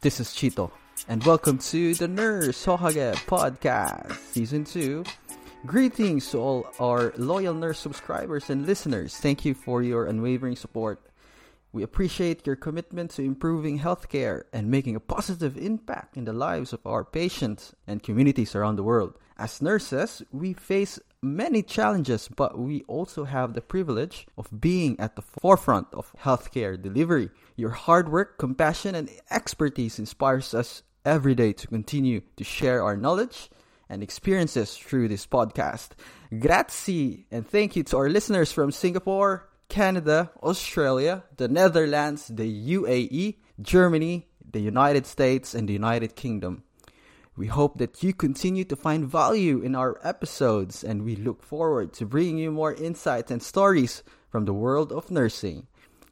This is Chito, and welcome to the Nurse Hohage Podcast, Season 2. Greetings to all our loyal nurse subscribers and listeners. Thank you for your unwavering support. We appreciate your commitment to improving healthcare and making a positive impact in the lives of our patients and communities around the world. As nurses, we face many challenges, but we also have the privilege of being at the forefront of healthcare delivery. Your hard work, compassion, and expertise inspires us every day to continue to share our knowledge and experiences through this podcast. Grazie and thank you to our listeners from Singapore, Canada, Australia, the Netherlands, the UAE, Germany, the United States, and the United Kingdom. We hope that you continue to find value in our episodes, and we look forward to bringing you more insights and stories from the world of nursing.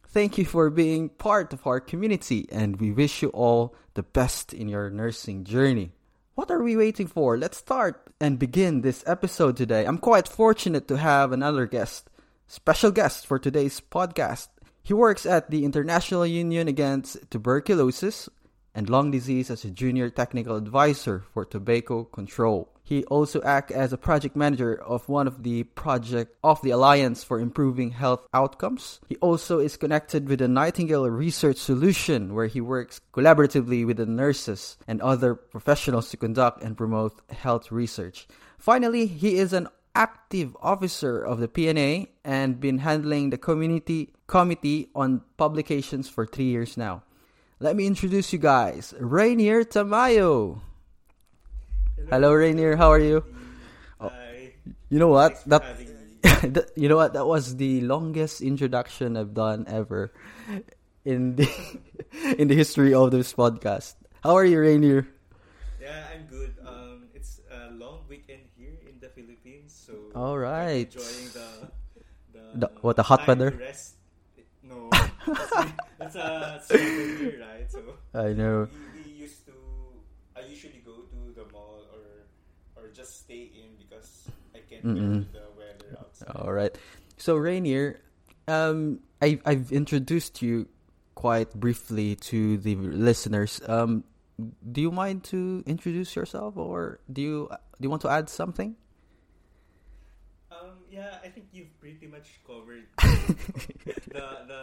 Thank you for being part of our community, and we wish you all the best in your nursing journey. What are we waiting for? Let's start and begin this episode today. I'm quite fortunate to have another guest, special guest for today's podcast. He works at the International Union Against Tuberculosis and lung disease as a junior technical advisor for tobacco control. He also acts as a project manager of one of the project of the Alliance for Improving Health Outcomes. He also is connected with the Nightingale Research Solution where he works collaboratively with the nurses and other professionals to conduct and promote health research. Finally, he is an active officer of the PNA and been handling the community committee on publications for 3 years now. Let me introduce you guys. Reiner Tamayo. Hello, Reiner. How are you? Hi. You know what? That, that you know what? That was the longest introduction I've done ever in the in the history of this podcast. How are you, Reiner? Yeah, I'm good. Um, it's a long weekend here in the Philippines, so all right. Enjoying the the, The- what, the hot weather? Rest. That's a here, right? So I know. we, we used to. I usually go to the mall or or just stay in because I can't bear the weather outside. All right. So Reiner, um, I I've introduced you quite briefly to the listeners. Um, do you mind to introduce yourself, or do you do you want to add something? Um, yeah, I think you've pretty much covered the the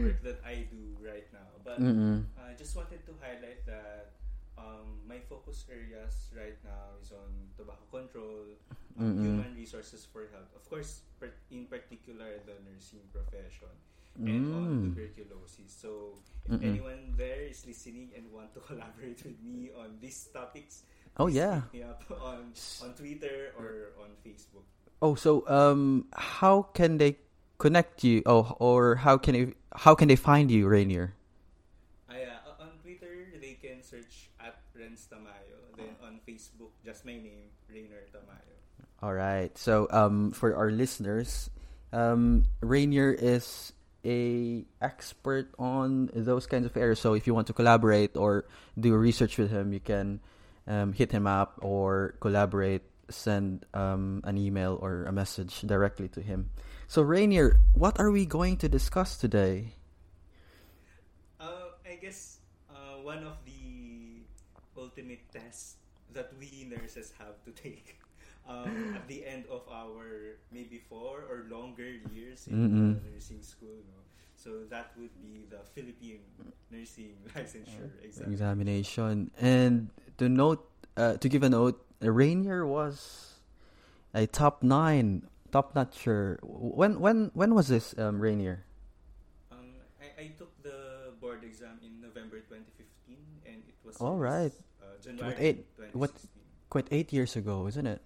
work that I do right now. But Mm-mm. I just wanted to highlight that um, my focus areas right now is on tobacco control, um, Mm-mm. human resources for health, of course, per- in particular the nursing profession, and on Mm. tuberculosis. So, if Mm-mm. anyone there is listening and want to collaborate with me on these topics, Oh, yeah. me up on on Twitter or on Facebook. Oh, so um, how can they connect you? Oh, or how can they how can they find you, Reiner? I, uh, on Twitter, they can search at Renz Tamayo. Then on Facebook, just my name, Reiner Tamayo. All right. So, um, for our listeners, um, Reiner is a expert on those kinds of areas. So, if you want to collaborate or do research with him, you can um, hit him up or collaborate. Send um, an email or a message directly to him. So, Reiner, what are we going to discuss today? Uh, I guess uh, one of the ultimate tests that we nurses have to take um, at the end of our maybe four or longer years in Mm-mm. nursing school. No? So that would be the Philippine nursing licensure exam. examination. And to note, uh, to give a note, Reiner was a top nine, top notcher. When when when was this, um, Reiner? Um, I, I took the board exam in November 2015, and it was All right. uh, January eight- what- Quite eight years ago, isn't it?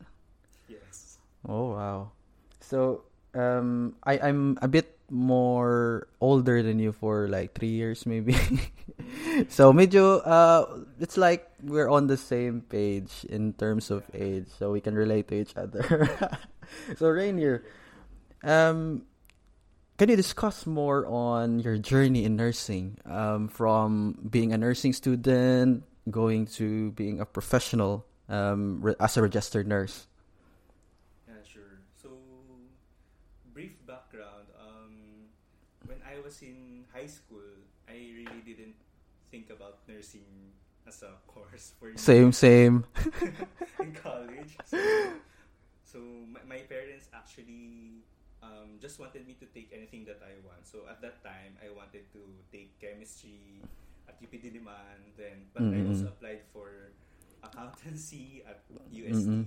Yes. Oh wow. So um, I I'm a bit more older than you for like three years maybe. so medyo uh, it's like we're on the same page in terms of age, so we can relate to each other. so Reiner, um, can you discuss more on your journey in nursing, um, from being a nursing student going to being a professional um, re- as a registered nurse? Yeah, sure. So, brief background. Um, when I was in high school, I really didn't think about nursing as a course for Same, same. in college. So, so my, my parents actually um, just wanted me to take anything that I want. So at that time, I wanted to take chemistry at UP Diliman. Then, but I Mm-mm. also applied for accountancy at UST. Mm-mm.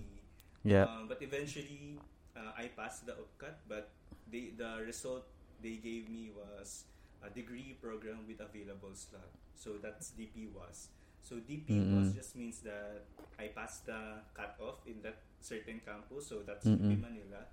Yeah. Um, but eventually, uh, I passed the UPCAT, but they, the result they gave me was a degree program with available slot. So that's DPWAS. So DPWAS Mm-mm. just means that I passed the cutoff in that certain campus, so that's Mm-mm. UP Manila.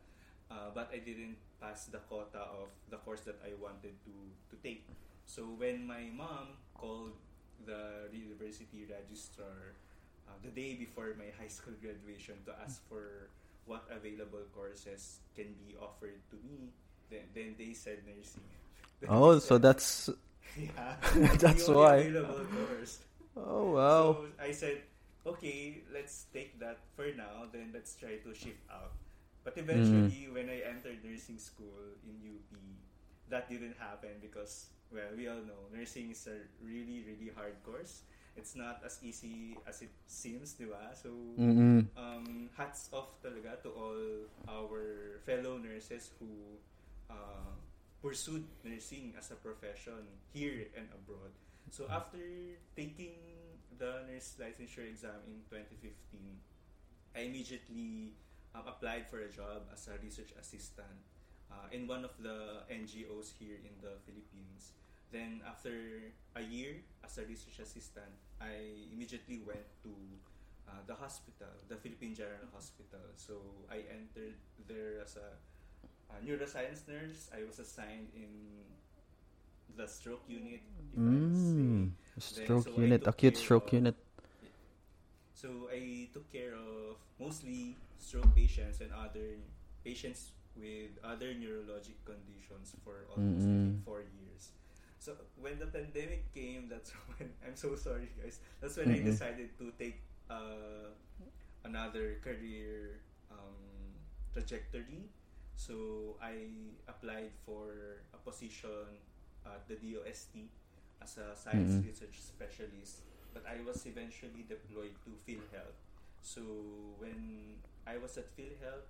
Uh, but I didn't pass the quota of the course that I wanted to, to take. So when my mom called the university registrar uh, the day before my high school graduation to ask for what available courses can be offered to me, then, then they said nursing. Then Oh, they so that's yeah, that's why. available course. Oh wow. So I said, okay, let's take that for now. Then let's try to shift out. But eventually, Mm. when I entered nursing school in UP, that didn't happen because, well, we all know nursing is a really, really hard course. It's not as easy as it seems, di ba? So, Mm-mm. um, hats off talaga to all our fellow nurses who uh, pursued nursing as a profession here and abroad. So after taking the nurse licensure exam in 2015, I immediately um, applied for a job as a research assistant uh, in one of the NGOs here in the Philippines. Then after a year as a research assistant, I immediately went to uh, the hospital, the Philippine General Hospital. So I entered there as a, a neuroscience nurse. I was assigned in the stroke unit. Mm. Stroke so I unit, acute stroke of- unit. So I took care of mostly stroke patients and other patients with other neurologic conditions for almost I think, Mm-mm. four years. So when the pandemic came, that's when I'm so sorry, guys. That's when I Mm-mm. decided to take uh, another career um, trajectory. So I applied for a position at the DOST as a science Mm-mm. research specialist. But I was eventually deployed to PhilHealth. So when I was at PhilHealth,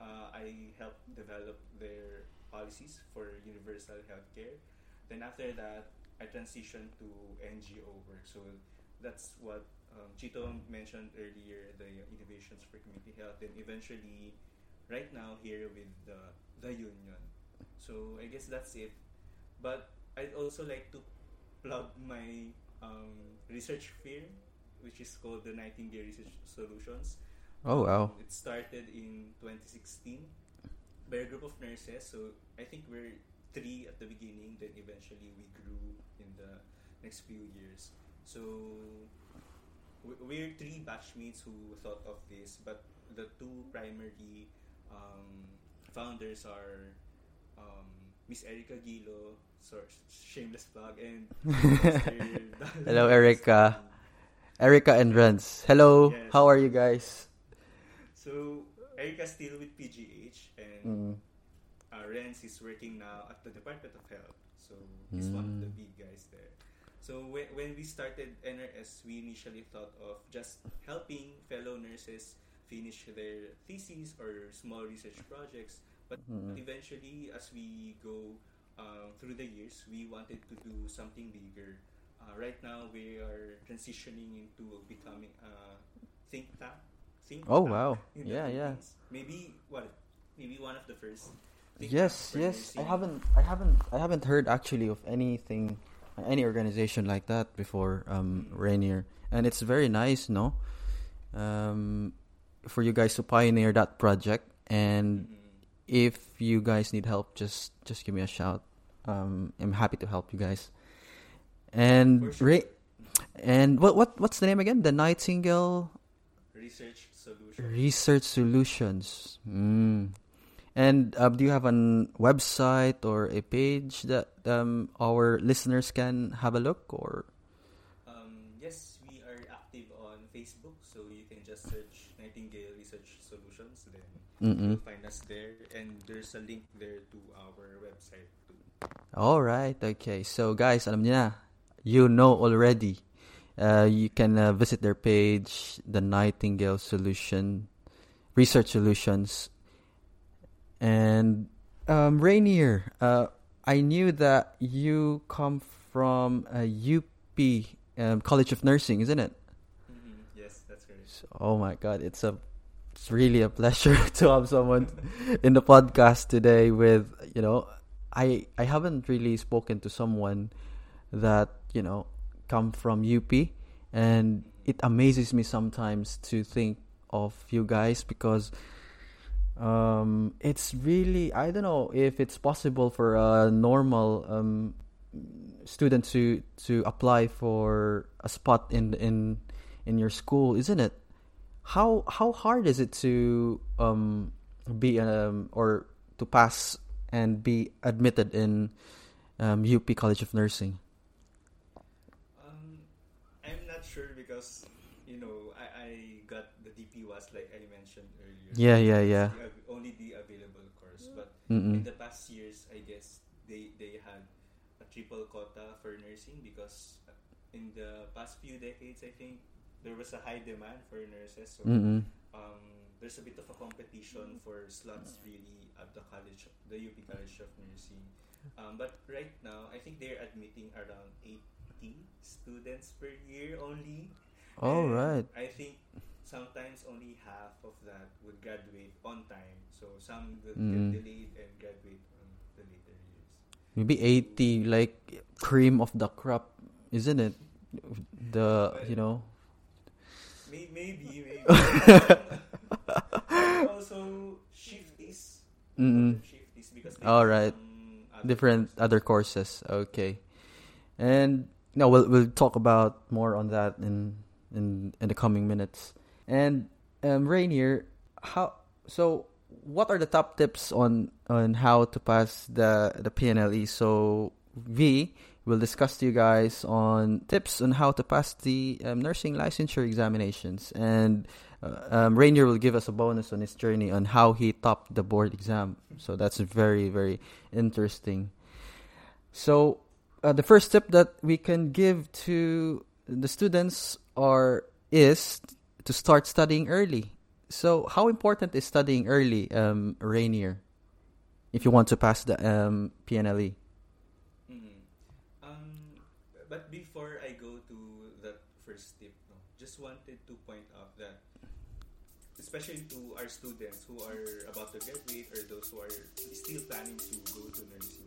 uh, I helped develop their policies for universal healthcare. Then after that, I transitioned to NGO work. So that's what um, Chito mentioned earlier, the innovations for community health. And eventually, right now here with the the union. So I guess that's it. But I'd also like to plug my um, research firm, which is called the Nightingale Research Solutions. Oh wow. Um, it started in 2016 by a group of nurses. So I think we're three at the beginning, then eventually we grew in the next few years. So we- we're three batchmates who thought of this, but the two primary um, founders are um, Miss Erica Gilo, sorry, shameless plug, and Hello, Erica. Erica and Renz. Hello. Yes. How are you guys? So Erica's still with PGH, and Mm. uh, Renz is working now at the Department of Health. So he's one of the Mm. big guys there. So when, when we started NRS, we initially thought of just helping fellow nurses finish their theses or small research projects. But Mm. eventually, as we go um, through the years, we wanted to do something bigger. Uh, right now, we are transitioning into becoming a think tank. Think Oh, tank wow. Yeah, yeah. Maybe what? Maybe one of the first. Yes, yes. I haven't I haven't I haven't heard actually of anything any organization like that before um Reiner. And it's very nice, no? Um for you guys to pioneer that project and Mhm. If you guys need help just just give me a shout. Um I'm happy to help you guys. And sure. Ra- and what what what's the name again? The Nightingale research solution. Research Solutions. Mm. And um, do you have a website or a page that um, our listeners can have a look or? Um, yes, we are active on Facebook, so you can just search Nightingale Research Solutions. Then Mm-mm. you'll find us there, and there's a link there to our website too. All right. Okay. So guys, alam niyo na. you know already. Uh, you can uh, visit their page, the Nightingale Solution, Research Solutions, and um, Reiner. Uh, I knew that you come from a UP um, College of Nursing, isn't it? Mhm. Yes, that's correct. So- oh my God, it's a it's really a pleasure to have someone in the podcast today. With you know, I I haven't really spoken to someone that you know come from UP, and it amazes me sometimes to think of you guys because um it's really I don't know if it's possible for a normal um student to to apply for a spot in in in your school, isn't it? How how hard is it to um be um or to pass and be admitted in um, UP College of Nursing? Um, I'm not sure because you know I, I got the DPWAS like I mentioned earlier. Yeah, yeah, yeah. the only the available course, but Mm-mm. in the past years, I guess they they had a triple quota for nursing because in the past few decades, I think there was a high demand for nurses. So Mm-mm. um, there's a bit of a competition for slots really at the college, the UP College of Nursing. Um, but right now, I think they're admitting around 80 students per year only. All And right. I think sometimes only half of that would graduate on time. So some will Mm. get delayed and graduate on the later years. Maybe 80 like cream of the crop, isn't it? The, you know. May- maybe, maybe. also, shifties. Mm-mm. Shifties because they All have other different courses. other courses. Okay, and no, we'll we'll talk about more on that in in in the coming minutes. And um, Reiner, how so? What are the top tips on on how to pass the the PNLE? So V will discuss to you guys on tips on how to pass the um, nursing licensure examinations, and uh, um, Reiner will give us a bonus on his journey on how he topped the board exam. So that's very very interesting. So, uh, the first tip that we can give to the students are is to start studying early. So, how important is studying early, um, Reiner, if you want to pass the um, PNLE? But before I go to that first tip, no, just wanted to point out that, especially to our students who are about to graduate or those who are still planning to go to nursing,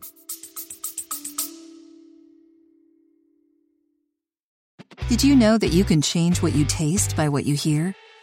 Did you know that you can change what you taste by what you hear?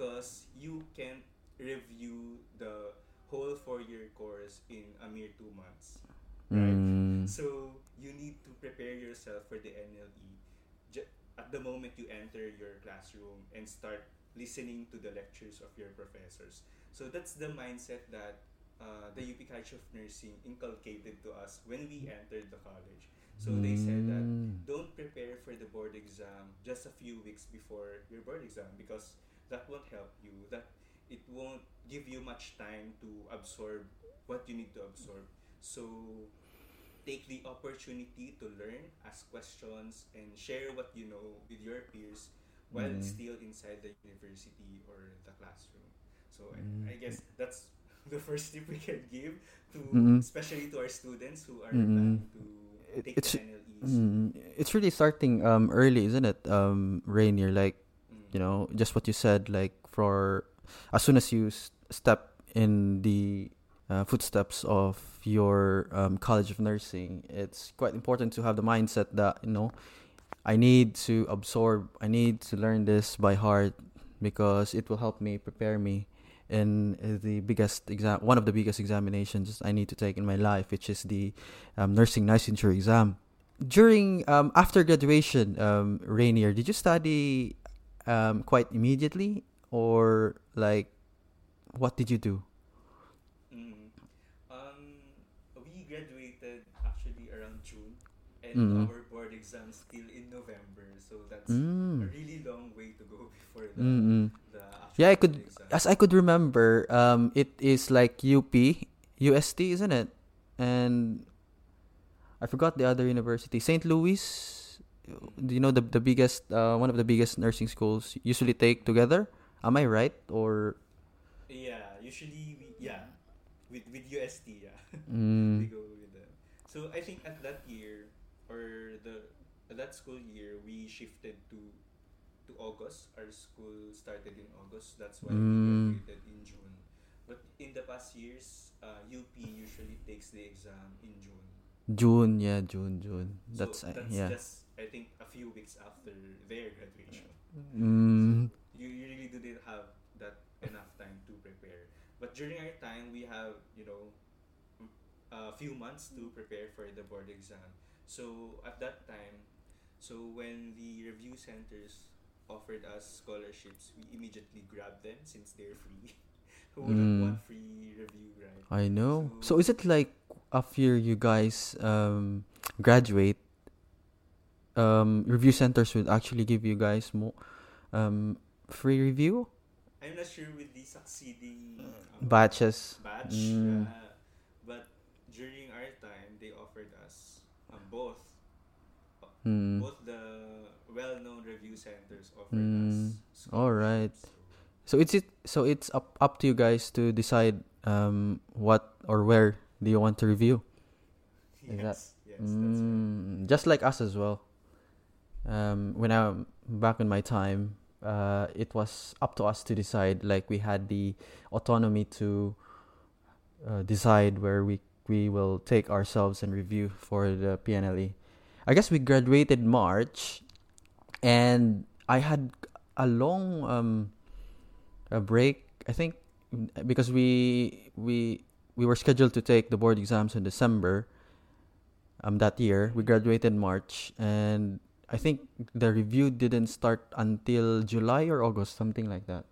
because you can't review the whole four-year course in a mere two months. Right? Mm, So you need to prepare yourself for the NLE at the moment you enter your classroom and start listening to the lectures of your professors. So that's the mindset that uh, the UP College of Nursing inculcated to us when we entered the college. So they said that Mm. don't prepare for the board exam just a few weeks before your board exam because that won't help you. That it won't give you much time to absorb what you need to absorb. So take the opportunity to learn, ask questions, and share what you know with your peers while Mhm. still inside the university or the classroom. So I- Mm. I guess that's the first tip we can give to Mhm. especially to our students who are Mhm. planning to take it's- the NLEs. mm, it's really starting um early, isn't it? Um, Reiner, like Mm. You know, just what you said, like for as soon as you step in the uh, footsteps of your um, college of nursing, it's quite important to have the mindset that you know, I need to absorb, I need to learn this by heart because it will help me prepare me, in uh, the biggest exam, one of the biggest examinations I need to take in my life, which is the um, nursing licensure exam. During um, after graduation, um, Reiner, did you study um, quite immediately, or like, what did you do? Mm. Um, we graduated actually around June, and Mm. our board exam still in November. So that's Mm. a really long way to go before the, Mm-mm. the Yeah, I could, exam. as I could remember, um, it is like UP, UST, isn't it? And I forgot the other university, St. Louis. Do you know the the biggest, uh, one of the biggest nursing schools usually take together? Am I right? Or Yeah, usually we yeah with with UST yeah we mm, go with them. So I think at that year or the at that school year we shifted to to August. Our school started in August. That's why Mm. we graduated in June. But in the past years, uh, UP usually takes the exam in June. June, yeah, June, June. That's, so uh, that's yeah. just I think a few weeks after their graduation. Mm, you, you really didn't have that enough time to prepare. But during our time, we have you know a few months to prepare for the board exam. So at that time, so when the review centers offered us scholarships, we immediately grabbed them since they're free. Who wouldn't Mm. want free review, right? I know. So So- is it like after you guys um graduate, um review centers would actually give you guys more um free review I'm not sure with the succeeding um, batches? batch. Mm. uh, but during our time, they offered us um, both. Hmm. Both the well-known review centers offered Mm. us. All right. So it's it so it's up up to you guys to decide um what or where do you want to review. Yes, that- yes, that's right. Mm, just like us as well. Um, when I back in my time, uh, it was up to us to decide. Like we had the autonomy to uh, decide where we we will take ourselves and review for the PNLE. I guess we graduated March, and I had a long um, a break. I think because we we we were scheduled to take the board exams in December um that year. We graduated March and I think the review didn't start until July or August, something like that.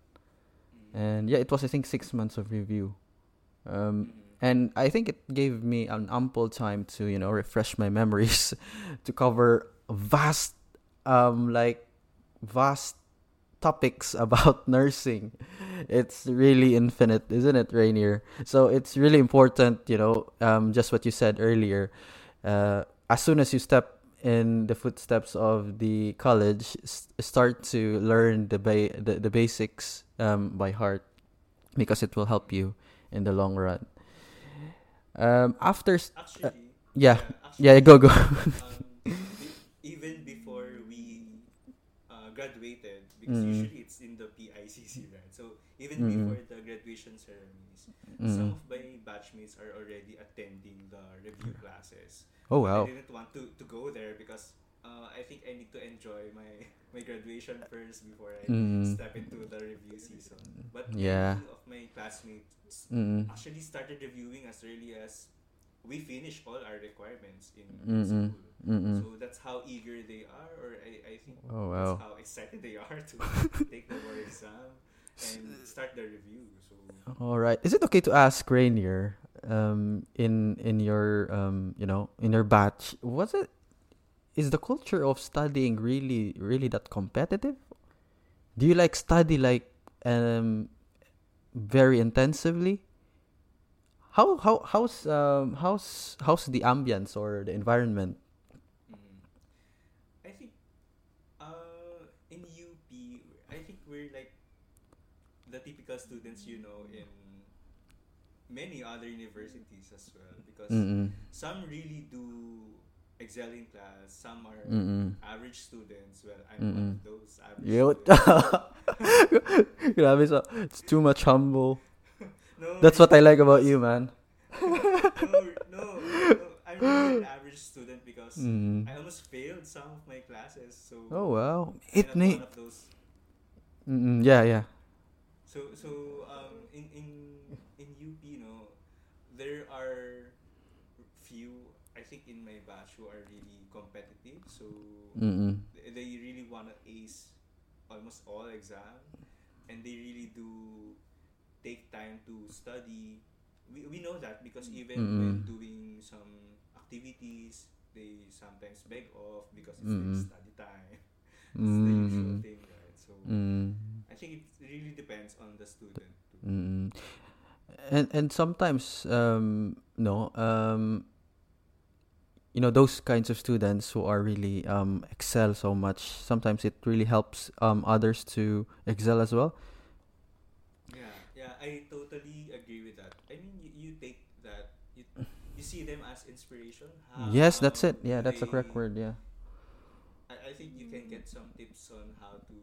And yeah, it was I think 6 months of review. Um and I think it gave me an ample time to, you know, refresh my memories to cover vast um like vast topics about nursing. It's really infinite, isn't it, Reiner? So it's really important, you know, um, just what you said earlier. Uh, as soon as you step in the footsteps of the college, start to learn the ba- the, the basics um, by heart, because it will help you in the long run. Um, after, s- Actually, yeah, actually, yeah, go go. um, even before we uh, graduated, because Mm. usually it's in the PICC, right? Even Mm-mm. before the graduation ceremonies, Mm. some of my batchmates are already attending the review classes. Oh wow. I didn't want to, to go there because uh, I think I need to enjoy my, my graduation first before I Mm. step into the review season. But Yeah. many of my classmates Mm. actually started reviewing as early as we finish all our requirements in, Mm-mm. school. Mm-mm. So that's how eager they are, or I, I think Oh that's how excited they are to take the board exam and start the review. So All right. Is it okay to ask Reiner, um, in in your um, you know, in your batch, was it is the culture of studying really really that competitive? Do you like study like um very intensively? How how how's um how's how's the ambience or the environment? mm, I think uh, in UP, I think we're like the typical students you know in many other universities as well because Mm. some really do excel in class some are Mm. average students well i'm Mm-mm. one of those average Yo. students. Grabe so it's too much humble. no, That's what I like about you, man. no, no, no, i'm really an average student because Mm. i almost failed some of my classes so Oh wow. I'm It not may one of those Mm, yeah, yeah. So so um in in in UP, you know, there are few I think in my batch who are really competitive. So Mm-mm. they they really wanna ace almost all exam, and they really do take time to study. We, we know that because even when Mm-mm. doing some activities, they sometimes beg off because it's Mm-mm. like study time. It's the usual Mm. thing, right? So Mm. Think it really depends on the student. Mm. And and sometimes um no um you know those kinds of students who are really um excel so much sometimes it really helps um others to excel as well. Yeah, yeah, I totally agree with that. I mean, you, you take that, you, you see them as inspiration. How, yes, that's it. Yeah, that's the correct word. Yeah. I, I think you can get some tips on how to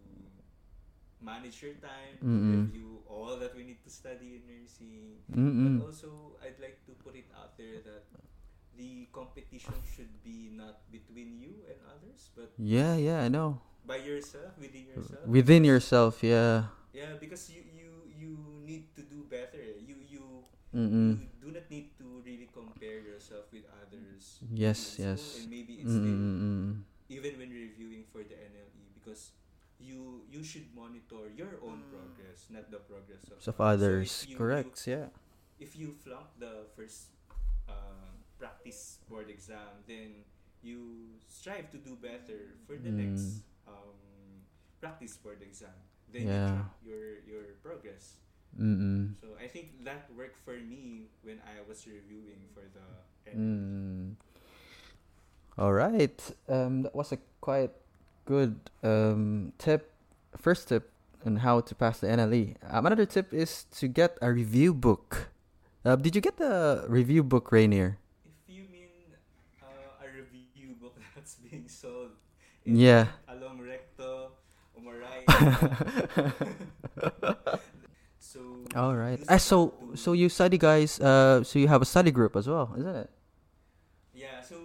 manage your time, Mm-mm. review all that we need to study in nursing. Mm-mm. But also, I'd like to put it out there that the competition should be not between you and others, but Yeah, yeah, I know. by yourself, within yourself. Within yourself, yeah. Yeah, because you you you need to do better. You you Mm-mm. you do not need to really compare yourself with others. Yes, yes. And maybe it's even when reviewing for the NLE because you you should monitor your own progress, not the progress of, Of others, if you- correct? Yeah. if you flunk the first uh, practice board exam, then you strive to do better for the Mm. next um, practice board exam. Then Yeah. you track your your progress. Mm-mm. So I think that worked for me when I was reviewing for the NLE. Mm. All right. Um, that was a quite good um, tip. First tip on how to pass the NLE. Um, another tip is to get a review book. Uh, did you get the review book, Reiner? If you mean uh, a review book that's being sold in Yeah. along recto, umaray. so All right. use Ah, so so you study guys. Uh, so you have a study group as well, isn't it? yeah. So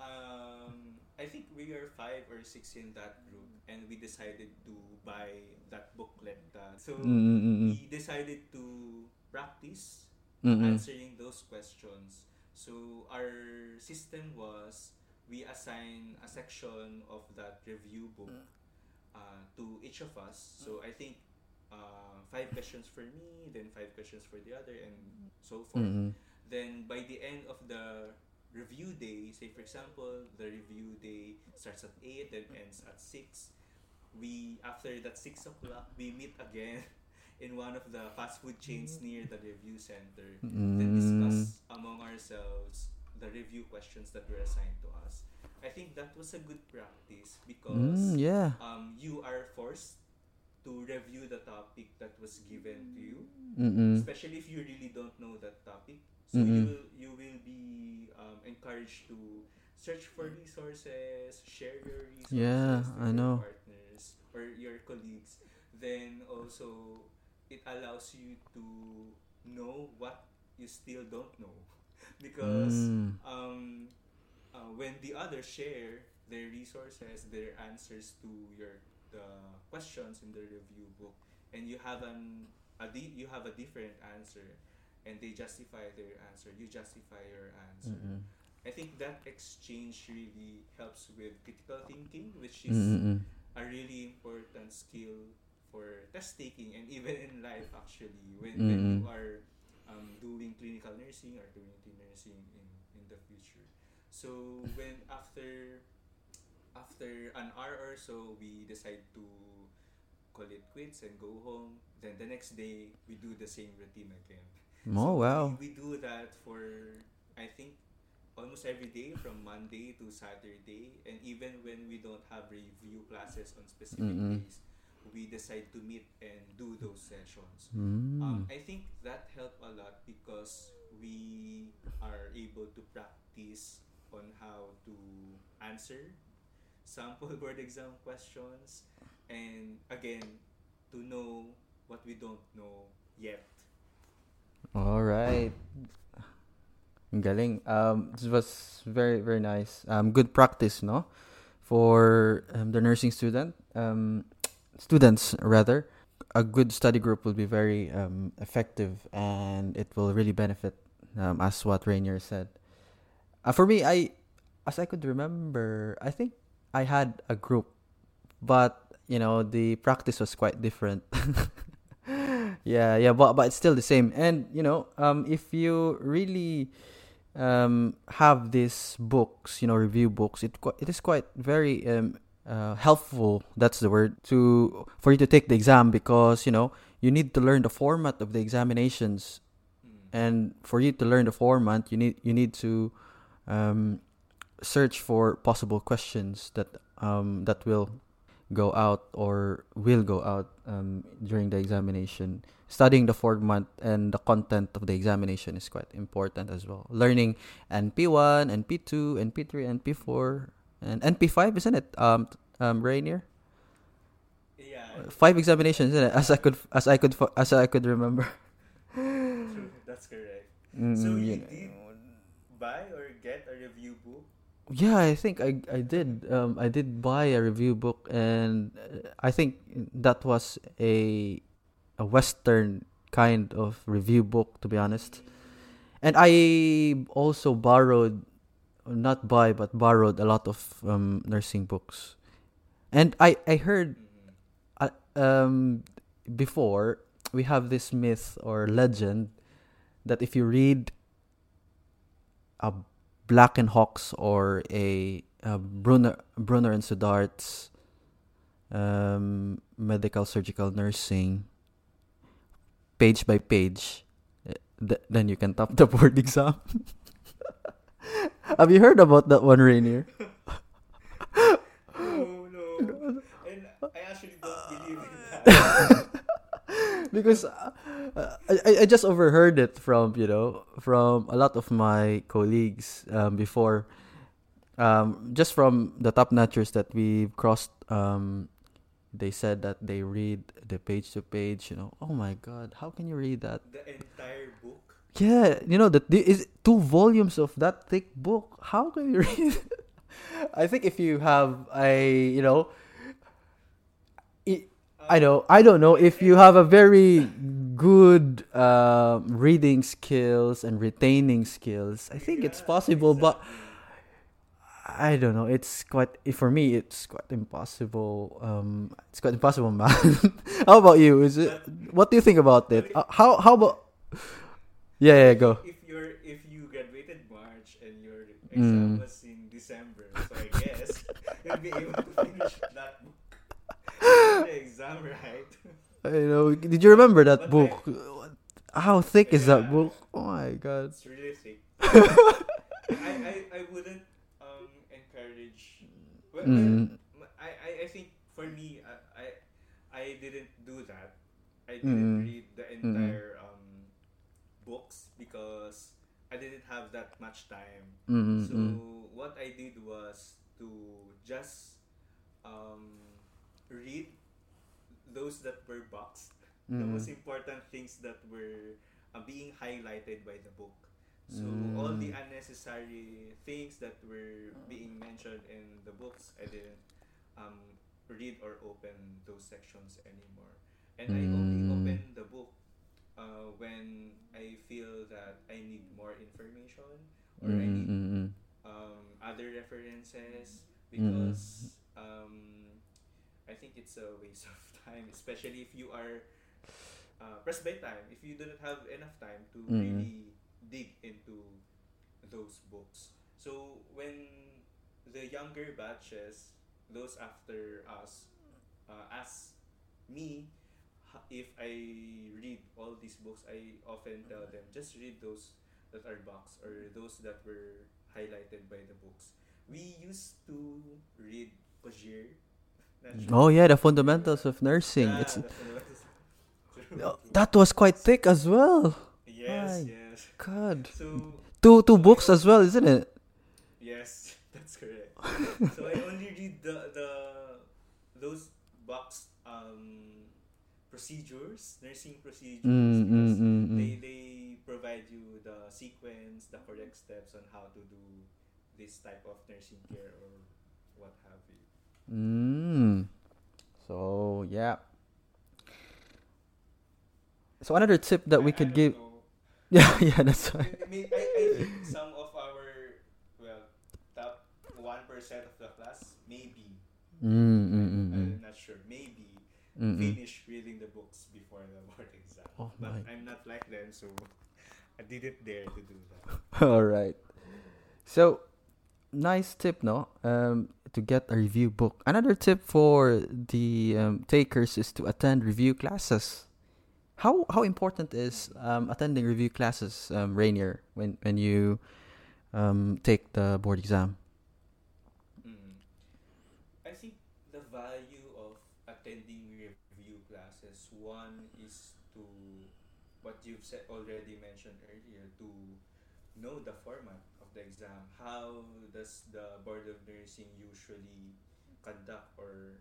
um, I think we are five or six in that group, mm. and we decided to buy that booklet. Uh, so Mm-mm. we decided to practice Mm-mm. answering those questions. So our system was we assign a section of that review book mm. uh, to each of us. So mm. I think uh, five questions for me, then five questions for the other, and so forth. Mm-mm. Then by the end of the review day, say for example, the review day starts at eight, then ends at six. We after that six o'clock, we meet again in one of the fast food chains near the review center. Then Mm. discuss among ourselves the review questions that were assigned to us. I think that was a good practice because Mm, yeah. um, you are forced to review the topic that was given to you Mm-mm. especially if you really don't know that topic. So you Mm-mm. will you will be um, encouraged to search for resources, share your resources Yeah, I your know. partners or your colleagues. Then also it allows you to know what you still don't know because Mm. um, uh, when the others share their resources, their answers to your the questions in the review book, and you have an a di- you have a different answer, and they justify their answer, you justify your answer. Mm-mm. I think that exchange really helps with critical thinking, which is Mm-mm. a really important skill for test taking and even in life actually when, when Mm-mm. you are um, doing clinical nursing or community nursing in, in the future so when after after an hour or so we decide to call it quits and go home then the next day we do the same routine again Oh so wow. we, we do that for I think almost every day from Monday to Saturday and even when we don't have review classes on specific Mm-mm. days we decide to meet and do those sessions Mm. um, I think that helped a lot because we are able to practice on how to answer sample board exam questions and again to know what we don't know yet All right. Galing. Um, this was very very nice. Um, good practice, no, for um, the nursing student. Um, students rather. a good study group will be very um, effective and it will really benefit, um, as what Reiner said. Uh, for me, I, as I could remember, I think I had a group, but you know the practice was quite different. yeah, yeah, but but it's still the same. And you know, um, if you really um have these books, you know, review books, it it is quite very um uh, helpful that's the word to for you to take the exam because you know you need to learn the format of the examinations Mm. and for you to learn the format you need you need to um, search for possible questions that um, that will go out or will go out um, during the examination studying the format and the content of the examination is quite important as well learning np1 np2 np3 np4 and np5 isn't it um um reiner Yeah. five examinations isn't it as i could as i could as i could remember True, that's correct. Mm, So you you know. did buy or get a review book? Yeah, I think I I did. Um, I did buy a review book, and uh, I think that was a a Western kind of review book, to be honest. And I also borrowed, not buy, but borrowed a lot of um, nursing books. And I I heard uh, um before we have this myth or legend that if you read a Black and Hawks or a, a Brunner Brunner and Suddarth's um, medical surgical nursing page by page, eh, th- then you can top the board exam. have you heard about that one, Reiner? No, no. And I actually don't believe in that. because uh, uh, I, I just overheard it from you know from a lot of my colleagues um, before um, just from the top notchers that we've crossed um, they said that they read the page to page you know. Oh my god how can you read that? The entire book. yeah you know that the- is two volumes of that thick book? How can you read? I think if you have a you know i know. I don't know if you have a very good uh, reading skills and retaining skills. I think it's Yeah, possible, but. I don't know. It's quite for me. It's quite impossible. Um, it's quite impossible, man. how about you? Is it? What do you think about it? Uh, how how about? Yeah, yeah, go. If you're if you graduated March and your Mm. exam was in December, so I guess you'll be able to finish that. The exam, right? I know. Did you remember that But book? How thick is that book? Oh my god. It's really thick. I, I, I wouldn't um encourage. Well, Mm. I, I, I think for me, I, I I didn't do that. I didn't Mm. read the entire um books because I didn't have that much time. Mm, So mm, what I did was to just um, read those that were boxed, the mm, most important things that were uh, being highlighted by the book. So all the Mm. unnecessary things that were being mentioned in the books, I didn't um, read or open those sections anymore. And I only Mm. open the book uh, when I feel that I need more information or I mm, need mm, mm. um, other references because um, I think it's a waste of time, especially if you are uh, pressed by time. If you do not have enough time to Mm-mm. really dig into those books. So when the younger batches, those after us, uh, ask me if I read all these books, I often tell them just read those that are boxed or those that were highlighted by the books. We used to read Kozier. Oh yeah, the fundamentals of nursing. Yeah, It's the fundamentals. True, Oh, that was quite thick as well. Yes, my yes. God, So two two books as well, isn't it? yes, that's correct. so I only read the the those box um procedures, nursing procedures Mm, mm, mm, mm. they they provide you the sequence, the correct steps on how to do this type of nursing care or what have you. Mm. So yeah. So another tip that we I- I could give. know. Yeah, yeah, that's why. I, mean, I, I think some of our well top one percent of the class maybe Mm, mm, mm, mm. I'm not sure maybe Mm, mm. finish reading the books before the board exam. Oh but my. I'm not like them, so I didn't dare to do that. All right. So, nice tip, no? Um, to get a review book. Another tip for the um, takers is to attend review classes. How how important is um, attending review classes, um, Reiner, when when you um, take the board exam? Mm. I think the value of attending review classes one is to what you've said already mentioned earlier to know the format the exam. How does the board of nursing usually conduct or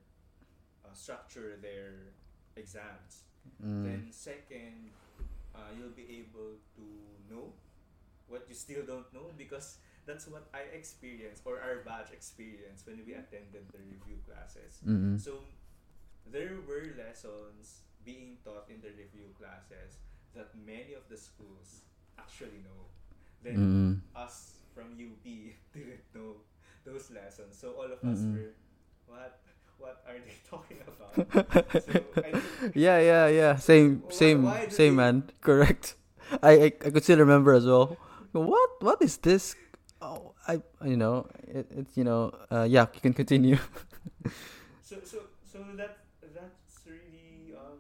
uh, structure their exams? Mm. Then second, uh, you'll be able to know what you still don't know because that's what I experienced or our batch experienced when we attended the review classes. Mm-mm. So there were lessons being taught in the review classes that many of the schools actually know. Then Mm-mm. us from UP didn't know those lessons. So all of us Mm-mm. were, what? What are they talking about? so Yeah, yeah, yeah. Same, same, why same, they- man. Correct. I, I, I could still remember as well. What, what is this? Oh, I, you know, it, it's you know, uh, yeah. You can continue. so so so that that's really um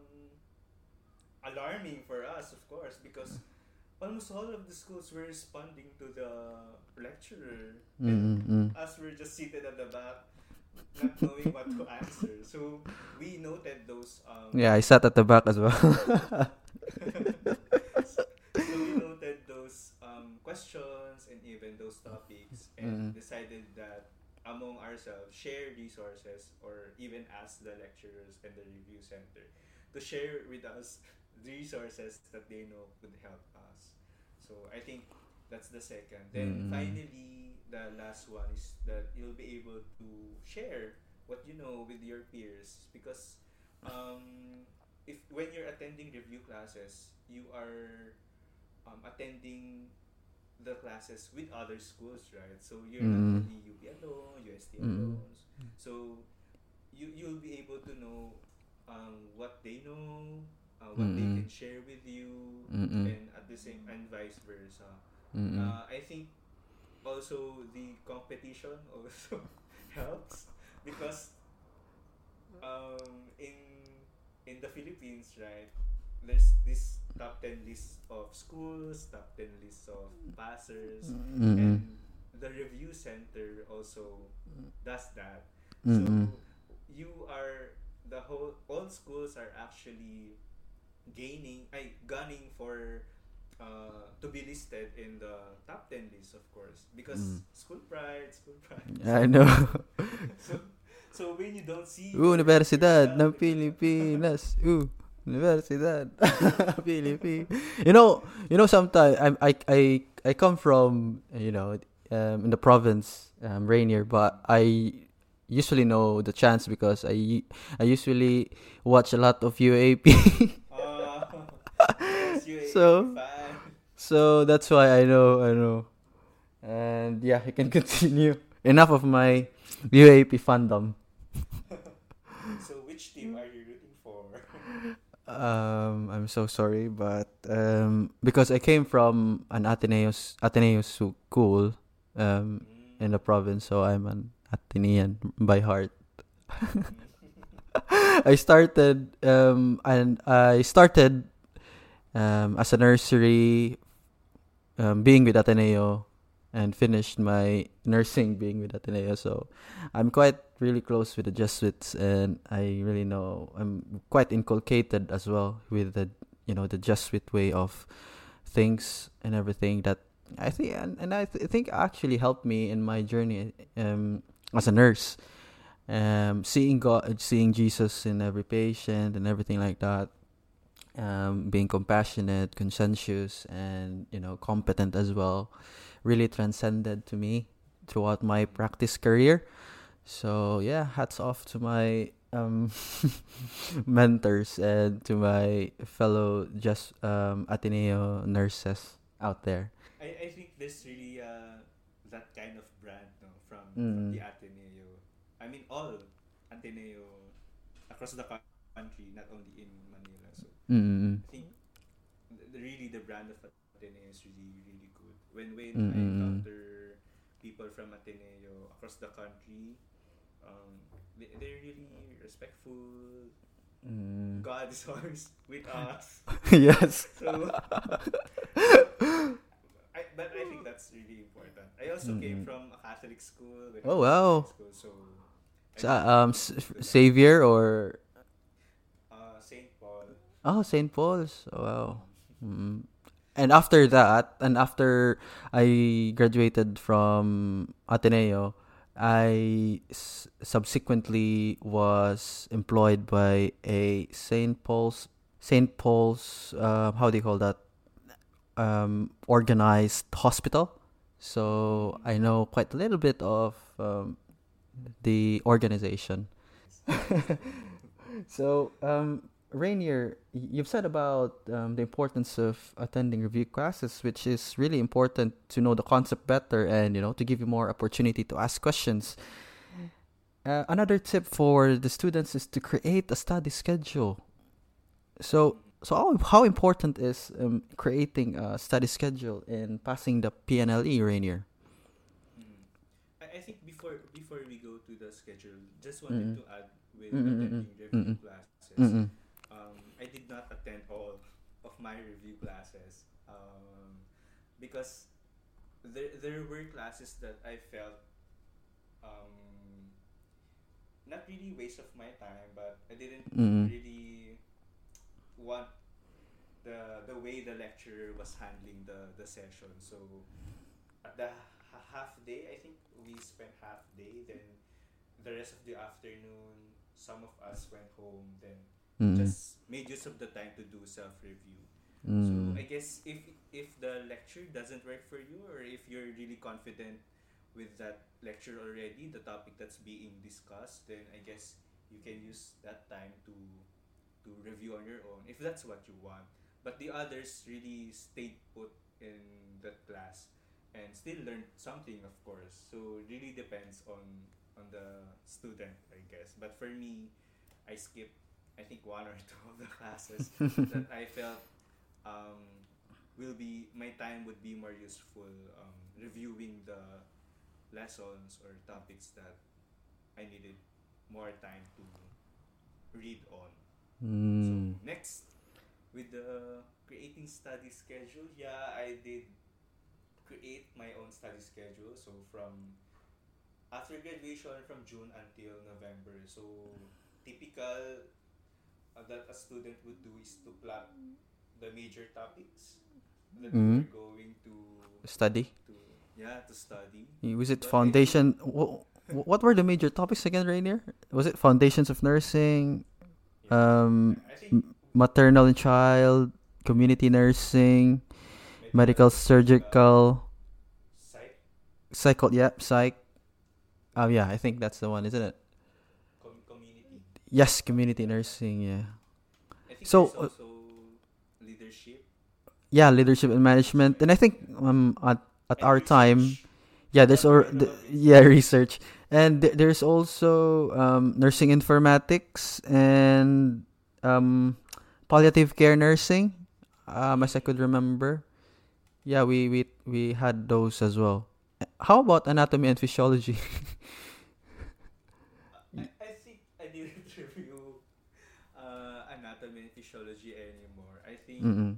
alarming for us of course because almost all of the schools were responding to the lecturer us were just seated at the back not knowing what to answer so we noted those um Yeah, I sat at the back as well. so we noted those um, questions and even those topics and Mm. decided that among ourselves share resources or even ask the lecturers and the review center to share with us resources that they know could help us so i think that's the second then Mm. finally the last one is that you'll be able to share what you know with your peers because um, if when you're attending review classes, you are um, attending the classes with other schools, right? So you're Mm. not only UP alone, UST Mm. alone. So you you'll be able to know um, what they know, uh, what they can share with you, and at the same and vice versa. Uh, I think also the competition also helps because um, in in the Philippines, right, there's this top ten list of schools, top ten list of passers, Mm-mm. and the review center also does that. Mm-mm. So you are the whole all schools are actually gaining I gunning for uh, to be listed in the top 10 list of course because Mm. school pride school pride I know. so so when you don't see Universidad ng Pilipinas. Uh, Universidad Pilipinas. You know, you know sometimes I I I I come from, you know, um, in the province, um, Reiner, but I usually know the chance because I I usually watch a lot of UAAP. uh, yes, you a So- so that's why I know, I know. And yeah, you can continue. Enough of my UAAP fandom. so which team are you rooting for Um, I'm so sorry, but um, because I came from an Ateneos Ateneos school um, Mm. in the province, so I'm an Atenean by heart. I started um, and I started um, as a nursery, um, being with Ateneo, and finished my nursing being with Ateneo. So I'm quite really close with the Jesuits, and I really know I'm quite inculcated as well with the you know the Jesuit way of things and everything that I think and, and I th- think actually helped me in my journey um, as a nurse. Um, seeing God, seeing Jesus in every patient and everything like that. Um, being compassionate, conscientious, and you know competent as well, really transcended to me throughout my practice career. So yeah, hats off to my um mentors and to my fellow just um Ateneo nurses out there. I, I think there's really uh, that kind of brand no, from, Mm. from the Ateneo. I mean, all Ateneo across the country, not only in Manila. So Mm. I think the, really the brand of Ateneo is really really good. When when Mm, I encounter people from Ateneo across the country, um, they, they're really respectful. Mm. God is always with us. yes. So, I, but I think that's really important. I also came Mm. from a Catholic school. Oh, wow. School, so So, um S- Savior or. Oh Saint Paul's. Oh, wow. Mm. And after that, and after I graduated from Ateneo, I subsequently was employed by a Saint Paul's Saint Paul's uh, how do you call that um, organized hospital. So I know quite a little bit of um, the organization. so um, Reiner, you've said about um, the importance of attending review classes, which is really important to know the concept better and you know to give you more opportunity to ask questions. Uh, another tip for the students is to create a study schedule. So, so how, how important is um, creating a study schedule in passing the PNLE, Reiner? I, think before before we go to the schedule, just wanted Mm-mm. to add with Mm-mm, attending review mm-mm. classes. Mm-mm. Um, I did not attend all of my review classes um, because there there were classes that I felt um, not really waste of my time, but I didn't Mm-mm. really want the the way the lecturer was handling the the session. So at the ha- half day, I think we spent half day. Then the rest of the afternoon, some of us went home. Then Mm-mm. just made use of the time to do self review. Mm. So I guess if if the lecture doesn't work for you, or if you're really confident with that lecture already, the topic that's being discussed, then I guess you can use that time to to review on your own if that's what you want. But the others really stayed put in that class and still learned something, of course. So it really depends on on the student, I guess. But for me, I skipped I think one or two of the classes that I felt um, will be my time would be more useful um, reviewing the lessons or topics that I needed more time to read on. Mm. So next, with the creating study schedule, yeah, I did create my own study schedule. So from after graduation from June until November. So typical uh, that a student would do is to plot the major topics that Mhm. we're going to Study. to yeah to study. Was it But foundation? wh- wh- What were the major topics again, Reiner? Was it foundations of nursing, Yeah. um, maternal and child, community nursing, medical, surgical, psych, psycho? Yeah, psych. Oh yeah, I think that's the one, isn't it? com- community. Yes, community nursing. Yeah. I think So, uh, leadership. Yeah, leadership and management, and I think um at at and our time, yeah, there's or the, yeah research, and th- there's also um nursing informatics and um palliative care nursing, um as I could remember. Yeah, we we we had those as well. How about anatomy and physiology? I, I think I didn't review uh, anatomy and physiology Mm-mm.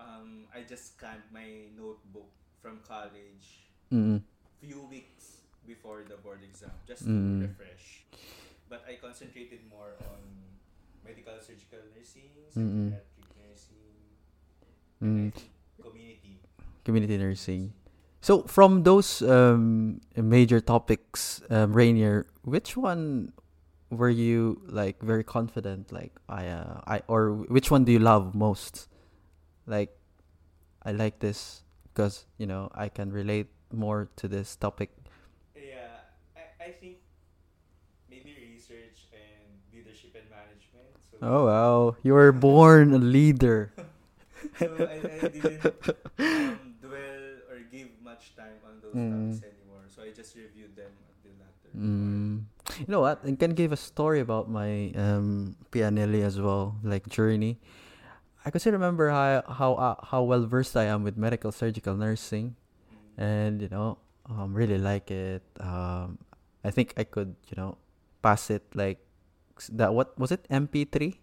um, I just scanned my notebook from college Mm-mm. few weeks before the board exam just to Mm. refresh. But I concentrated more on medical surgical nursing, Mm-mm. psychiatric nursing, and Mm. I community. Community nursing. So from those um major topics, um, Reiner, which one were you like very confident? Like I, uh, I, or which one do you love most? Like, I like this because you know I can relate more to this topic. Yeah, I, I think maybe research and leadership and management. So, Oh wow, you were born a leader. so I, I didn't um, dwell or give much time on those Mm. topics anymore. So I just reviewed them at the latter. Mm. You know what? I can give a story about my um PNLE as well, like journey. I can still remember how how uh, how well versed I am with medical surgical nursing, and you know, um, really like it. Um, I think I could, you know, pass it like that. What was it? NP three.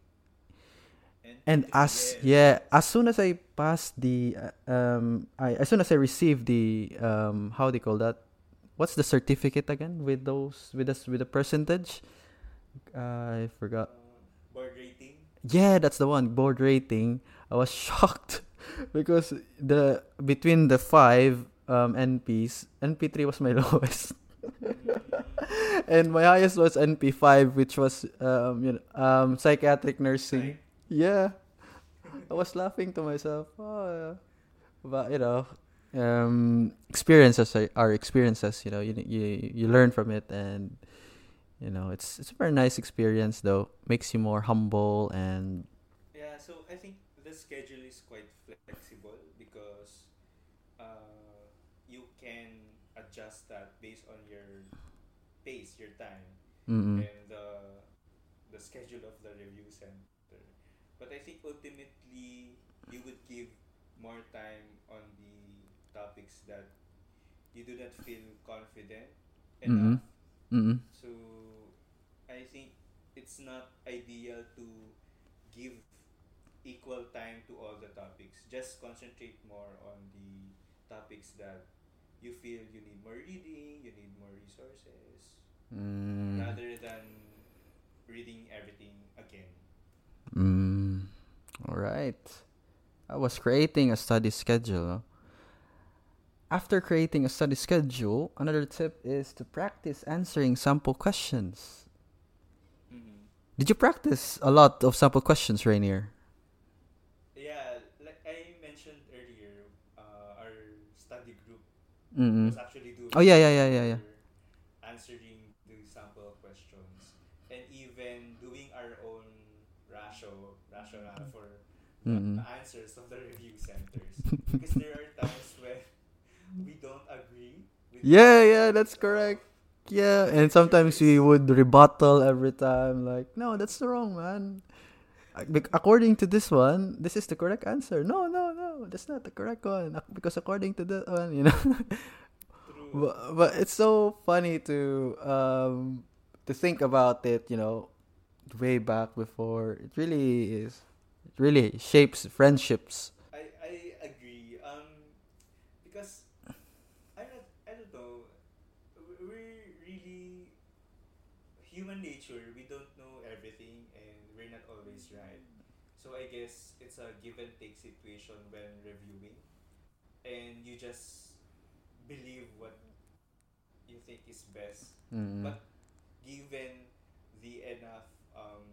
And as yeah, as soon as I passed the uh, um, I as soon as I received the um, how do you call that? What's the certificate again with those with us with the percentage? Uh, I forgot. Board rating. Yeah, that's the one. Board rating. I was shocked because the between the five um NPs, NP three was my lowest, and my highest was NP five, which was um you know um psychiatric nursing. Yeah, I was laughing to myself. Oh, yeah. but you know, um, experiences are, are experiences. You know, you you you learn from it, and you know, it's it's a very nice experience. Though makes you more humble and Yeah, so I think the schedule is quite flexible because uh, you can adjust that based on your pace, your time, mm and the the schedule of the review center. But I think ultimately you would give more time on the topics that you do not feel confident enough. mm-hmm. So I think it's not ideal to give equal time to all the topics. Just concentrate more on the topics that you feel you need more reading, you need more resources, mm rather than reading everything again. mm. All right. I was creating a study schedule. After creating a study schedule, another tip is to practice answering sample questions. Mm-hmm. Did you practice a lot of sample questions, Reiner? Yeah, like I mentioned earlier, uh, our study group Mm-mm. was actually doing. Oh, yeah, yeah, yeah, yeah, yeah. Answering the sample questions and even doing our own ratio rationale for the Mm-mm. answers of the review centers because there are times we don't agree. With Yeah, yeah, that's correct. Yeah, and sometimes we would rebuttal every time, like, no, that's wrong, man. According to this one, this is the correct answer. No, no, no, that's not the correct one. Because according to that one, you know. But, but it's so funny to um to think about it, you know, way back before. It really is. It really shapes friendships. I, I agree. Um, because I don't, I don't know. we- We're really human nature. We don't know everything, and we're not always right. So I guess it's a give and take situation when reviewing, and you just believe what you think is best. Mm. But given the enough um,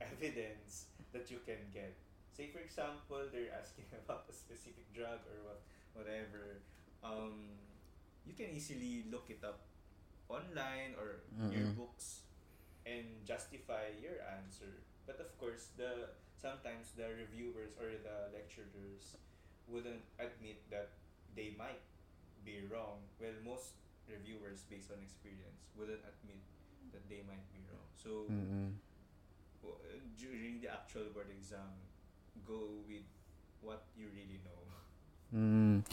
evidence that you can get, say for example, they're asking about a specific drug or what, whatever, um, you can easily look it up online or your Mm-mm. books and justify your answer. But of course, the sometimes the reviewers or the lecturers wouldn't admit that they might be wrong. Well, most reviewers, based on experience, wouldn't admit that they might be wrong. So Mm-mm. w- during the actual board exam, go with what you really know. Mm.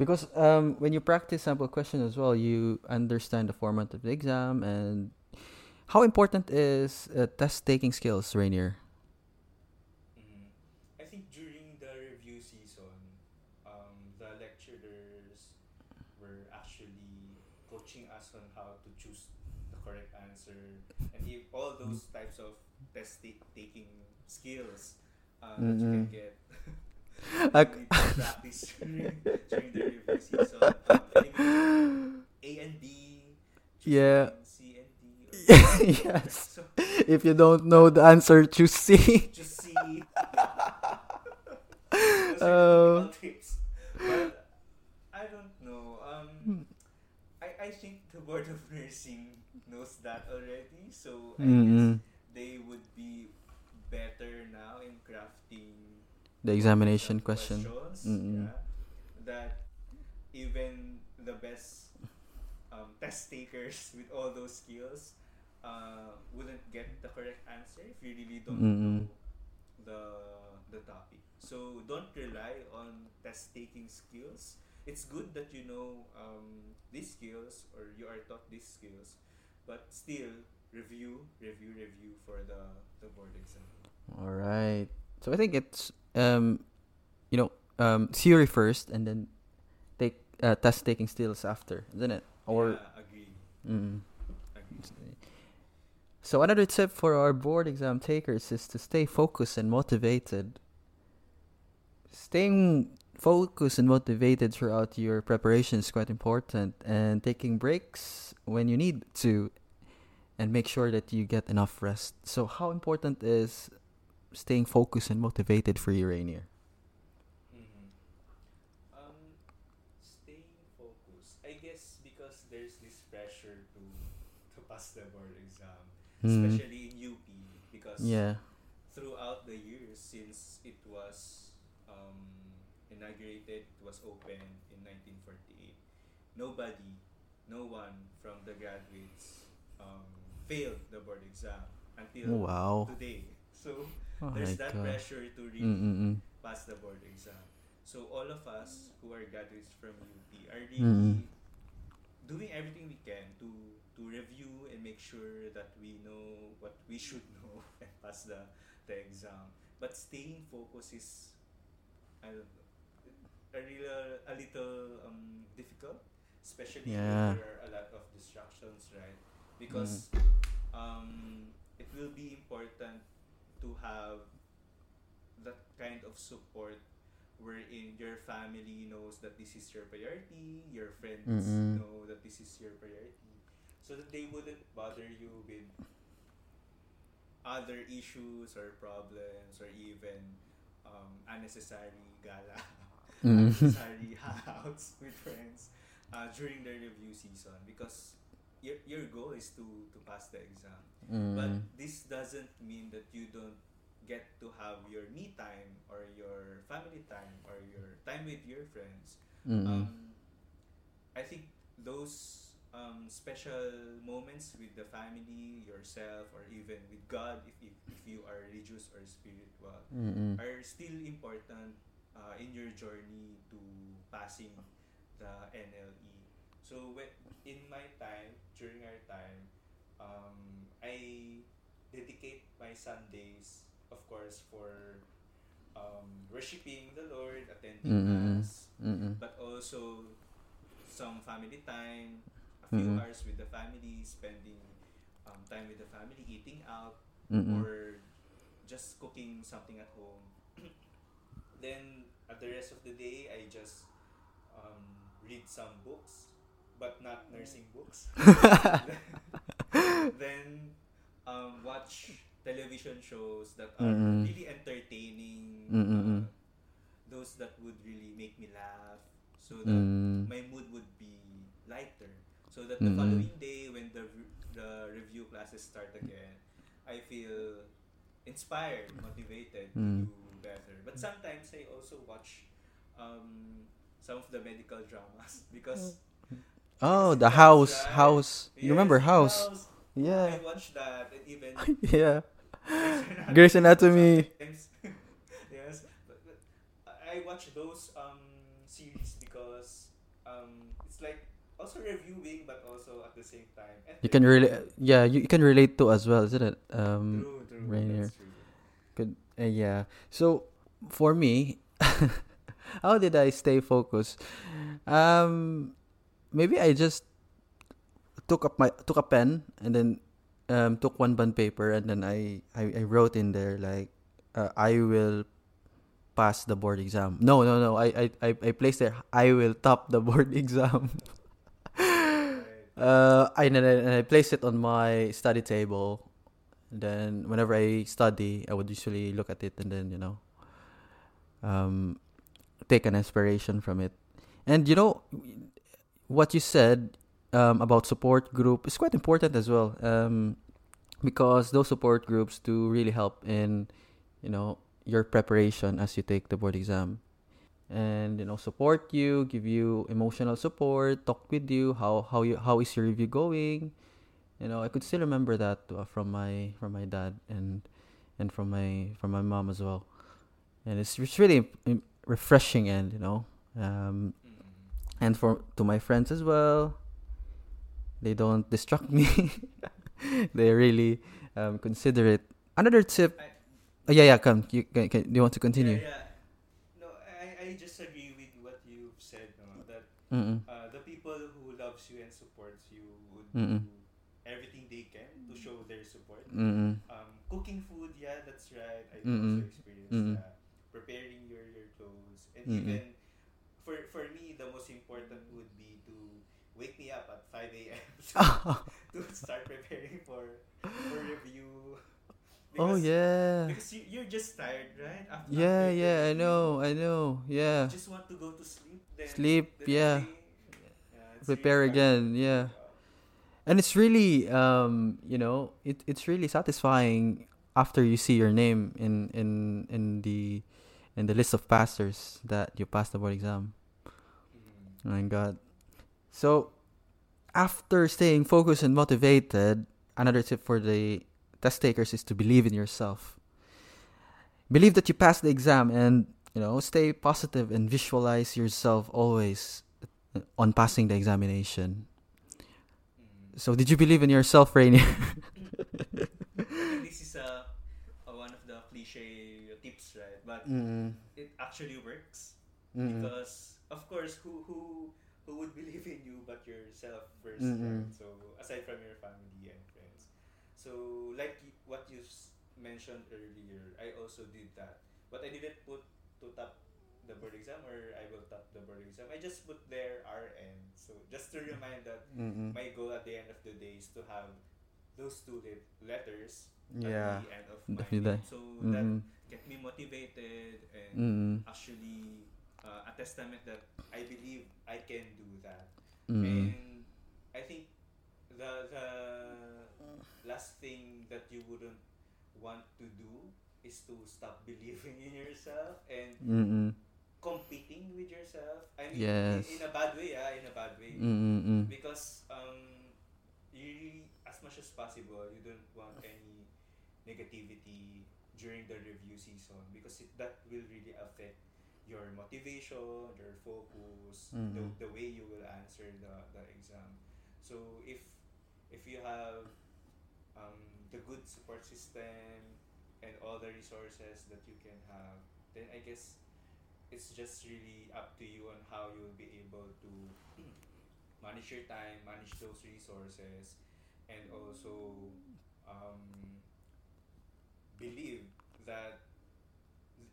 Because um, when you practice sample question as well, you understand the format of the exam and how important is uh, test taking skills, Reiner? Mhm. I think during the review season, um, the lecturers were actually coaching us on how to choose the correct answer and if all those types of test ta- taking skills uh, that you can Mm-mm. get. Ac- you need to practice during, during the review season. Um, A and B, Yeah. C and D. yes. So If you don't know the answer, choose C. just see. Those Oh. tips. But I don't know. Um, I, I think the Board of Nursing knows that already. So I Mm-mm. guess they would be better now in crafting The examination question. Mm-mm. yeah, that even the best um, test takers with all those skills uh, wouldn't get the correct answer if you really don't Mm-mm. know the the topic. So don't rely on test taking skills. It's good that you know um, these skills or you are taught these skills, but still review, review, review for the the board exam. All right. So I think it's um, you know, um, theory first, and then take uh, test taking skills after, isn't it? Or yeah, agree, mm. agree. so another tip for our board exam takers is to stay focused and motivated. Staying focused and motivated throughout your preparation is quite important, and taking breaks when you need to, and make sure that you get enough rest. So, how important is staying focused and motivated for you, Reiner? Mhm. Um, staying focused. I guess because there's this pressure to to pass the board exam, Mm. especially in UP, because Yeah. throughout the years since it was um, inaugurated, it was open in 1948. Nobody, no one from the graduates um, failed the board exam until Oh, wow. today. So Oh there's that God. pressure to really Mm-mm-mm. pass the board exam. So all of us who are graduates from UP are really Mm. doing everything we can to to review and make sure that we know what we should know and pass the the exam. But staying focused is I don't know, a real a little um difficult, especially Yeah. when there are a lot of distractions, right? Because um it will be important to have that kind of support wherein your family knows that this is your priority, your friends Mm-mm. know that this is your priority, so that they wouldn't bother you with other issues or problems or even um, unnecessary gala, Mm. unnecessary hangouts with friends uh, during the review season because your, your goal is to, to pass the exam. But Mm. this doesn't mean that you don't get to have your me time or your family time or your time with your friends. Mm-mm. Um, I think those um, special moments with the family, yourself, or even with God, if, if, if you are religious or spiritual, Mm-mm. are still important uh, in your journey to passing the NLE. So when, in my time, during our time, um, I dedicate my Sundays, of course, for um, worshiping the Lord, attending Mm-mm. mass, Mm-mm. but also some family time, a few Mhm. hours with the family, spending um, time with the family, eating out, or just cooking something at home. then at the rest of the day, I just um, read some books, but not nursing books. then um, watch television shows that are Mm-mm. really entertaining. Mm-mm-mm. uh, those that would really make me laugh, so that Mm. my mood would be lighter. So that the following day, when the re- the review classes start again, I feel inspired, motivated Mm. to do better. But sometimes I also watch um, some of the medical dramas because Oh, the house, right. house. You remember Yes, house? I Yeah. that and even yeah. Grey's Anatomy. yes, but, but I watch those um series because um it's like also reviewing but also at the same time. You can relate. Yeah, you, you can relate to as well, isn't it? Um, True, true. Reiner. Good. Uh, yeah. So for me, how did I stay focused? Um, maybe I just took up my took a pen and then um took one bond paper and then I I, I wrote in there like uh, I will pass the board exam. No, no, no. I I I, placed there I will top the board exam. Uh, I and and I place it on my study table. Then whenever I study, I would usually look at it and then you know, um, take an inspiration from it. And you know, what you said um, about support group is quite important as well. Um, because those support groups do really help in you know your preparation as you take the board exam and you know support you give you emotional support talk with you how how you how is your review going you know i could still remember that uh, from my from my dad and and from my from my mom as well and it's, it's really refreshing and you know um. And for to my friends as well they don't distract me they really um, consider it another tip I- oh, yeah yeah come you can, can, do you want to continue Yeah, yeah. No, I, I just agree with what you've said. No, that uh, the people who loves you and supports you would Mm-mm. do everything they can to show their support. Mm-mm. Um, cooking food, yeah, that's right. I Mm-mm. also experienced that. Preparing your, your clothes, and Mm-mm. even for for me, the most important would be to wake me up at five a.m. to start preparing for for review. oh yeah Because you, you're just tired, right? After, yeah after yeah i know i know yeah You just want to go to sleep. Then Sleep, yeah. day, yeah, Prepare really again, yeah. and it's really um you know it, it's really satisfying after you see your name in in in the in the list of passers that you passed the board exam oh my god. So after staying focused and motivated another tip for the test takers is to believe in yourself. Believe that you passed the exam and you know stay positive and visualize yourself always uh, on passing the examination. So did you believe in yourself reiner? This is a, a one of the cliche tips, right? But mm it actually works Mm-mm. because, of course, who who who would believe in you but yourself 1st Mm-mm. right? So aside from your family and friends, so like what you mentioned earlier, I also did that, but I didn't put to top the board exam or I will top the board exam. I just put there RN. So just to remind that Mm-mm. my goal at the end of the day is to have those two letters yeah at the end of my definitely. name. So that Mm-mm. get me motivated and Mm-mm. actually uh, a testament that I believe I can do that. Mm-mm. And I think the the last thing that you wouldn't want to do is to stop believing in yourself and Mm-mm. competing with yourself. I mean, Yes. in, in a bad way, yeah, in a bad way. Mm-mm. Because um, you as much as possible, you don't want any negativity during the review season because it, that will really affect your motivation, your focus, Mhm. the, the way you will answer the, the exam. So if if you have um, the good support system and all the resources that you can have, then I guess it's just really up to you on how you'll be able to manage your time, manage those resources, and also um, believe that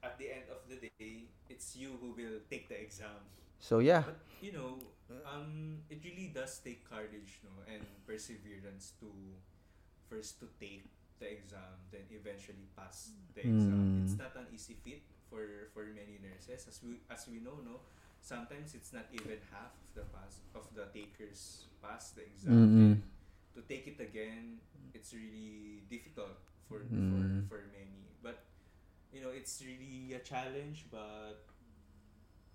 at the end of the day, it's you who will take the exam. So yeah. But you know, um, it really does take courage, no, and perseverance to first to take the exam, then eventually pass the exam. Mm. It's not an easy feat for for many nurses, as we as we know, no. Sometimes it's not even half of the pass of the takers pass the exam. Mm-mm. To take it again, it's really difficult for Mm. for for many. But you know, it's really a challenge. But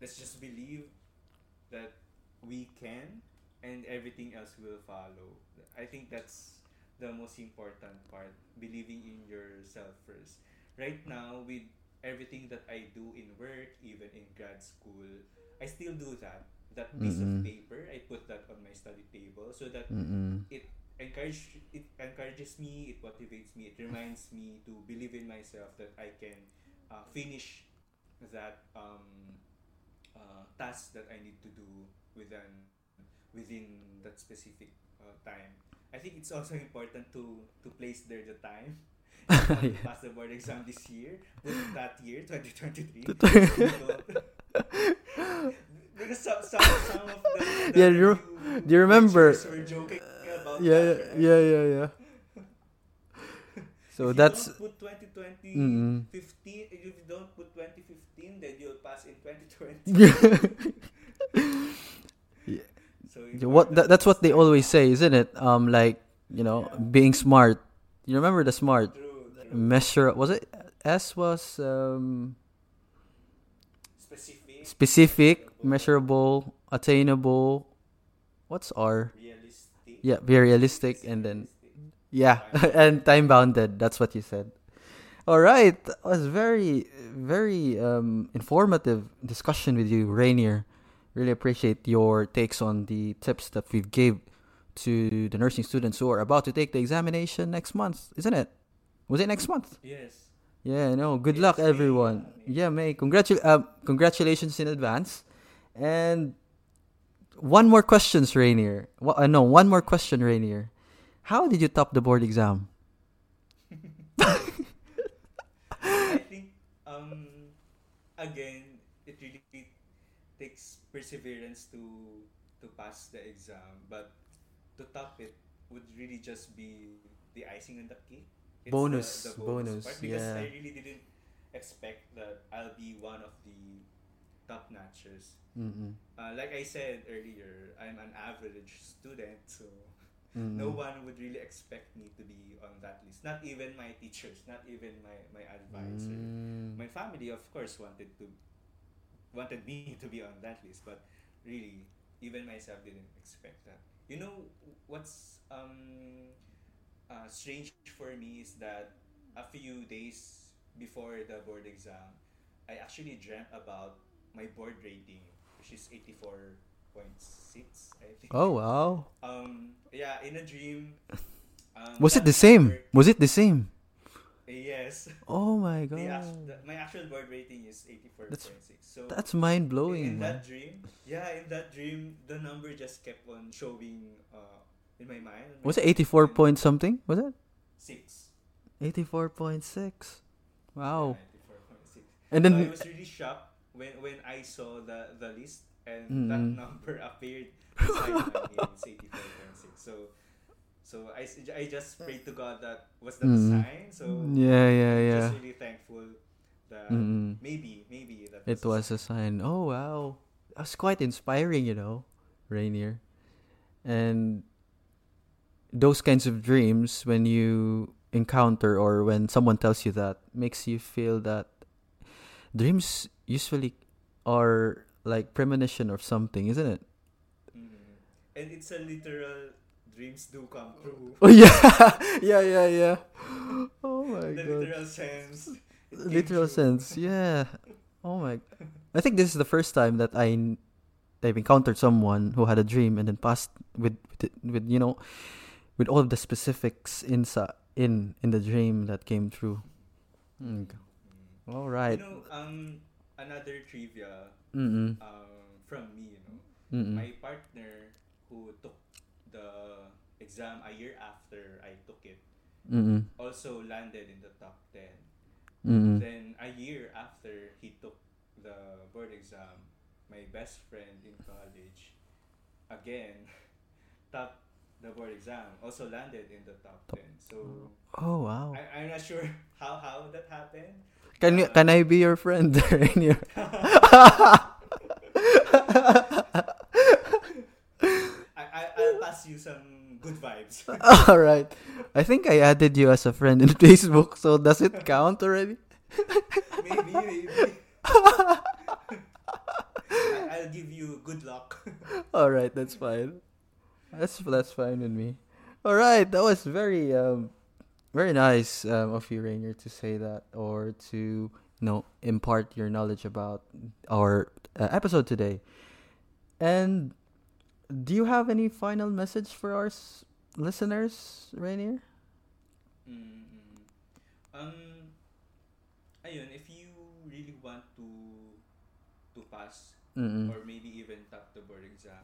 let's just believe that we can, and everything else will follow. I think that's the most important part. Believing in yourself first. Right now, with everything that I do in work, even in grad school, I still do that. That piece Mm-mm. of mm-hmm. paper, I put that on my study table so that Mm-mm. it encourage it encourages me it motivates me it reminds me to believe in myself that I can uh, finish that um, uh, task that I need to do within within that specific uh, time. I think it's also important to to place there the time. If you want to pass the board exam this year that year 2023 because some, some, some of the, the Yeah, do you- do you remember- teachers were joking about yeah, yeah, right? yeah, yeah, yeah. So if that's you don't put 2020 Mm-mm. 15 if you don't put 2015 then you'll pass in 2020 yeah. so what that, that's what they always say, isn't it? Um, like you know, being smart You remember the smart True. true. measure? Was it S was um, Specific. specific, measurable, attainable. What's R? Yeah, be realistic, and then yeah, and time bounded. That's what you said. All right, that was very, very um, informative discussion with you, Reiner. Really appreciate your takes on the tips that we've gave to the nursing students who are about to take the examination next month, isn't it? Was it next month? Yes. Yeah, no. Good Yes, luck, May, everyone. yeah, Yeah, May. Congratu- um, congratulations in advance. And one more questions, Reiner. Uh, no, one more question, Reiner. How did you top the board exam? I think um again it really takes perseverance to to pass the exam, but to top it would really just be the icing on the cake. It's Bonus, the, the bonus, part because yeah. I really didn't expect that I'll be one of the top notchers. Mm-mm. Uh, like I said earlier, I'm an average student, so Mm-mm. no one would really expect me to be on that list. Not even my teachers, not even my, my advisor. Mm. My family, of course, wanted to wanted me to be on that list, but really, even myself didn't expect that. You know what's um, uh, strange for me is that a few days before the board exam, I actually dreamt about my board rating, which is eighty four point six. I think. Oh wow! Um. Yeah. In a dream. Um, Was it the same? number- Was it the same? Yes. Oh my god! the, my actual board rating is 84.6. So That's mind blowing. in blowing, that dream, yeah, in that dream, the number just kept on showing uh, in my mind. Was it eighty-four point something? Was it six? eighty-four point six? Wow! Yeah, 84.6. And So I then was really shocked when when I saw the the list and that Mm. number appeared beside my name. It's 84.6. So. So I, s- I just prayed to God that was that a Mm. sign. So yeah, yeah, I'm yeah. just really thankful that Mm-mm. maybe maybe that It was a sign. Oh wow, that's quite inspiring, you know, Reiner. And those kinds of dreams, when you encounter or when someone tells you that, makes you feel that dreams usually are like premonition of something, isn't it? Mhm. And it's a literal dreams do come true. Oh yeah, yeah, yeah, yeah. Oh my the god. literal sense. literal sense yeah oh my i think this is the first time that I I've encountered someone who had a dream and then passed with with, with you know with all of the specifics inside in in the dream that came true. Mm. all right You know, um, another trivia um, from me, you know, my partner who took the exam a year after I took it also landed in the top 10. Mm-mm. Then a year after he took the board exam, my best friend in college again topped the board exam, also landed in the top 10. So oh wow I, I'm not sure how, how that happened. Can you, can i be your friend? I, I, I'll pass you some good vibes. all right i think i added you as a friend in facebook so does it count already maybe, maybe. I, I'll give you good luck. All right, that's fine. That's that's fine with me. All right, that was very um very nice um, of you, Reiner, to say that or to you know impart your knowledge about our uh, episode today. And do you have any final message for our s- listeners, Reiner? mm Um, ayun, if you really want to to pass Mm-mm. or maybe even top the board exam,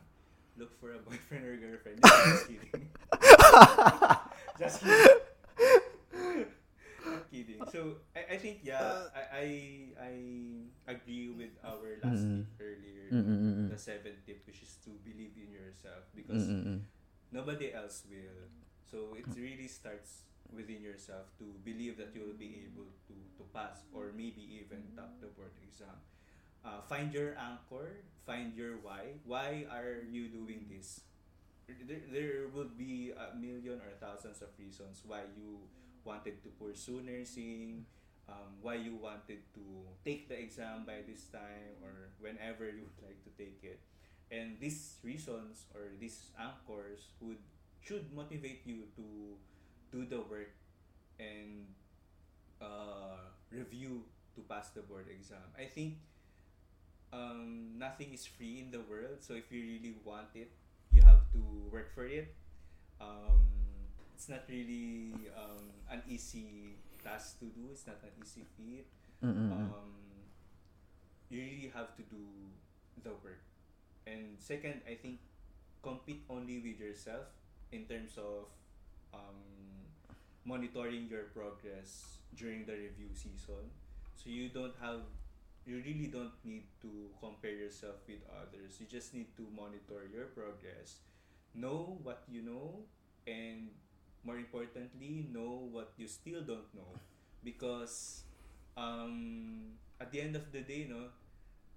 look for a boyfriend or girlfriend. Just kidding. Just kidding. Not kidding. So I, I think yeah, I, I I agree with our last Mm-mm. tip earlier. Mm-mm-mm. The seventh tip, which is to believe in yourself because Mm-mm-mm. nobody else will. So it really starts within yourself to believe that you will be able to, to pass or maybe even top the board exam. Uh, find your anchor, find your why. Why are you doing this? There, there will be a million or thousands of reasons why you wanted to pursue nursing, um, why you wanted to take the exam by this time or whenever you would like to take it. And these reasons or these anchors would should motivate you to do the work and uh, review to pass the board exam. I think um, nothing is free in the world, so if you really want it, you have to work for it. Um, it's not really um, an easy task to do. It's not an easy feat. Mm-mm. Um, you really have to do the work. And second, I think compete only with yourself in terms of um, monitoring your progress during the review season. So you don't have, you really don't need to compare yourself with others. You just need to monitor your progress, know what you know, and more importantly, know what you still don't know. Because um, at the end of the day, no,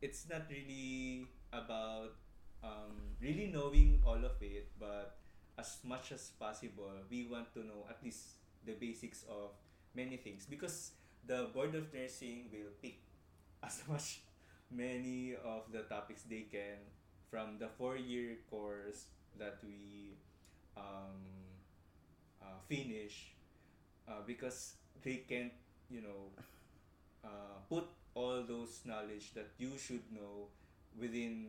it's not really about um, really knowing all of it, but as much as possible, we want to know at least the basics of many things because the board of nursing will pick as much many of the topics they can from the four year course that we um, uh, finish uh, because they can't you know uh, put all those knowledge that you should know within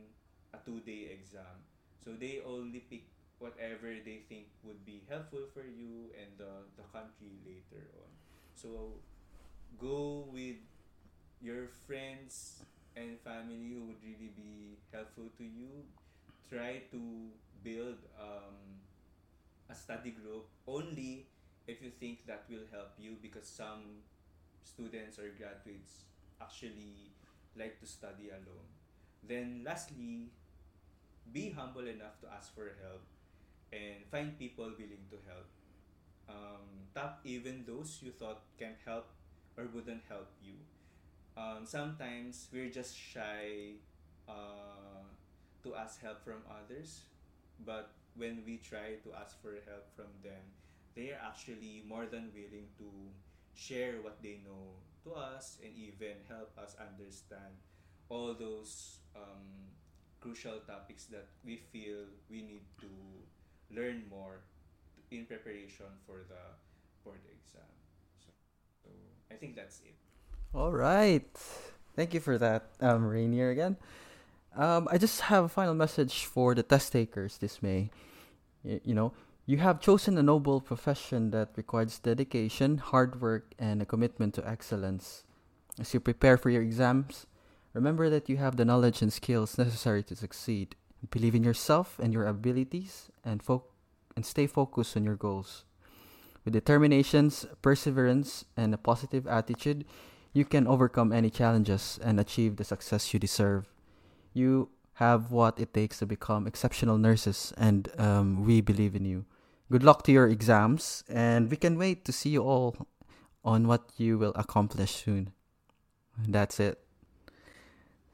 a two day exam. So they only pick whatever they think would be helpful for you and the, the country later on. So go with your friends and family who would really be helpful to you. Try to build um, a study group only if you think that will help you because some students or graduates actually like to study alone. Then lastly, be humble enough to ask for help and find people willing to help. Um, tap even those you thought can't help or wouldn't help you. Um, sometimes we're just shy uh, to ask help from others, but when we try to ask for help from them, they are actually more than willing to share what they know to us and even help us understand all those um, crucial topics that we feel we need to learn more in preparation for the board exam. So, so I think that's it. All right. Thank you for that, um, Reiner again. Um, I just have a final message for the test takers this May. You know, you have chosen a noble profession that requires dedication, hard work, and a commitment to excellence. As you prepare for your exams, remember that you have the knowledge and skills necessary to succeed. Believe in yourself and your abilities, and fo- and stay focused on your goals. With determinations, perseverance, and a positive attitude, you can overcome any challenges and achieve the success you deserve. You have what it takes to become exceptional nurses, and um, we believe in you. Good luck to your exams, and we can wait to see you all on what you will accomplish soon. That's it.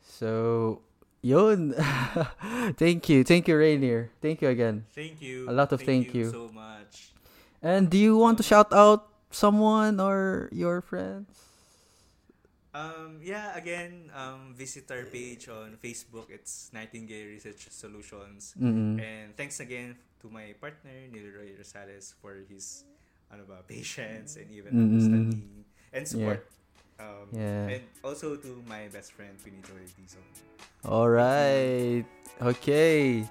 So, yun. thank you. Thank you, Reiner. Thank you again. Thank you. A lot of thank you. so much. And do you want to shout out someone or your friends? Um, yeah, again, um, visit our page on Facebook. It's Nightingale Research Solutions. Mm-mm. And thanks again to my partner, Nilroy Rosales, for his ano ba, patience and even Mm-mm. understanding and support. Um, Yeah. And also to my best friend, Finito Dizon. All right. Okay.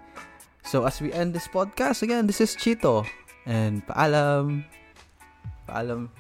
So as we end this podcast again, this is Chito and paalam. Paalam.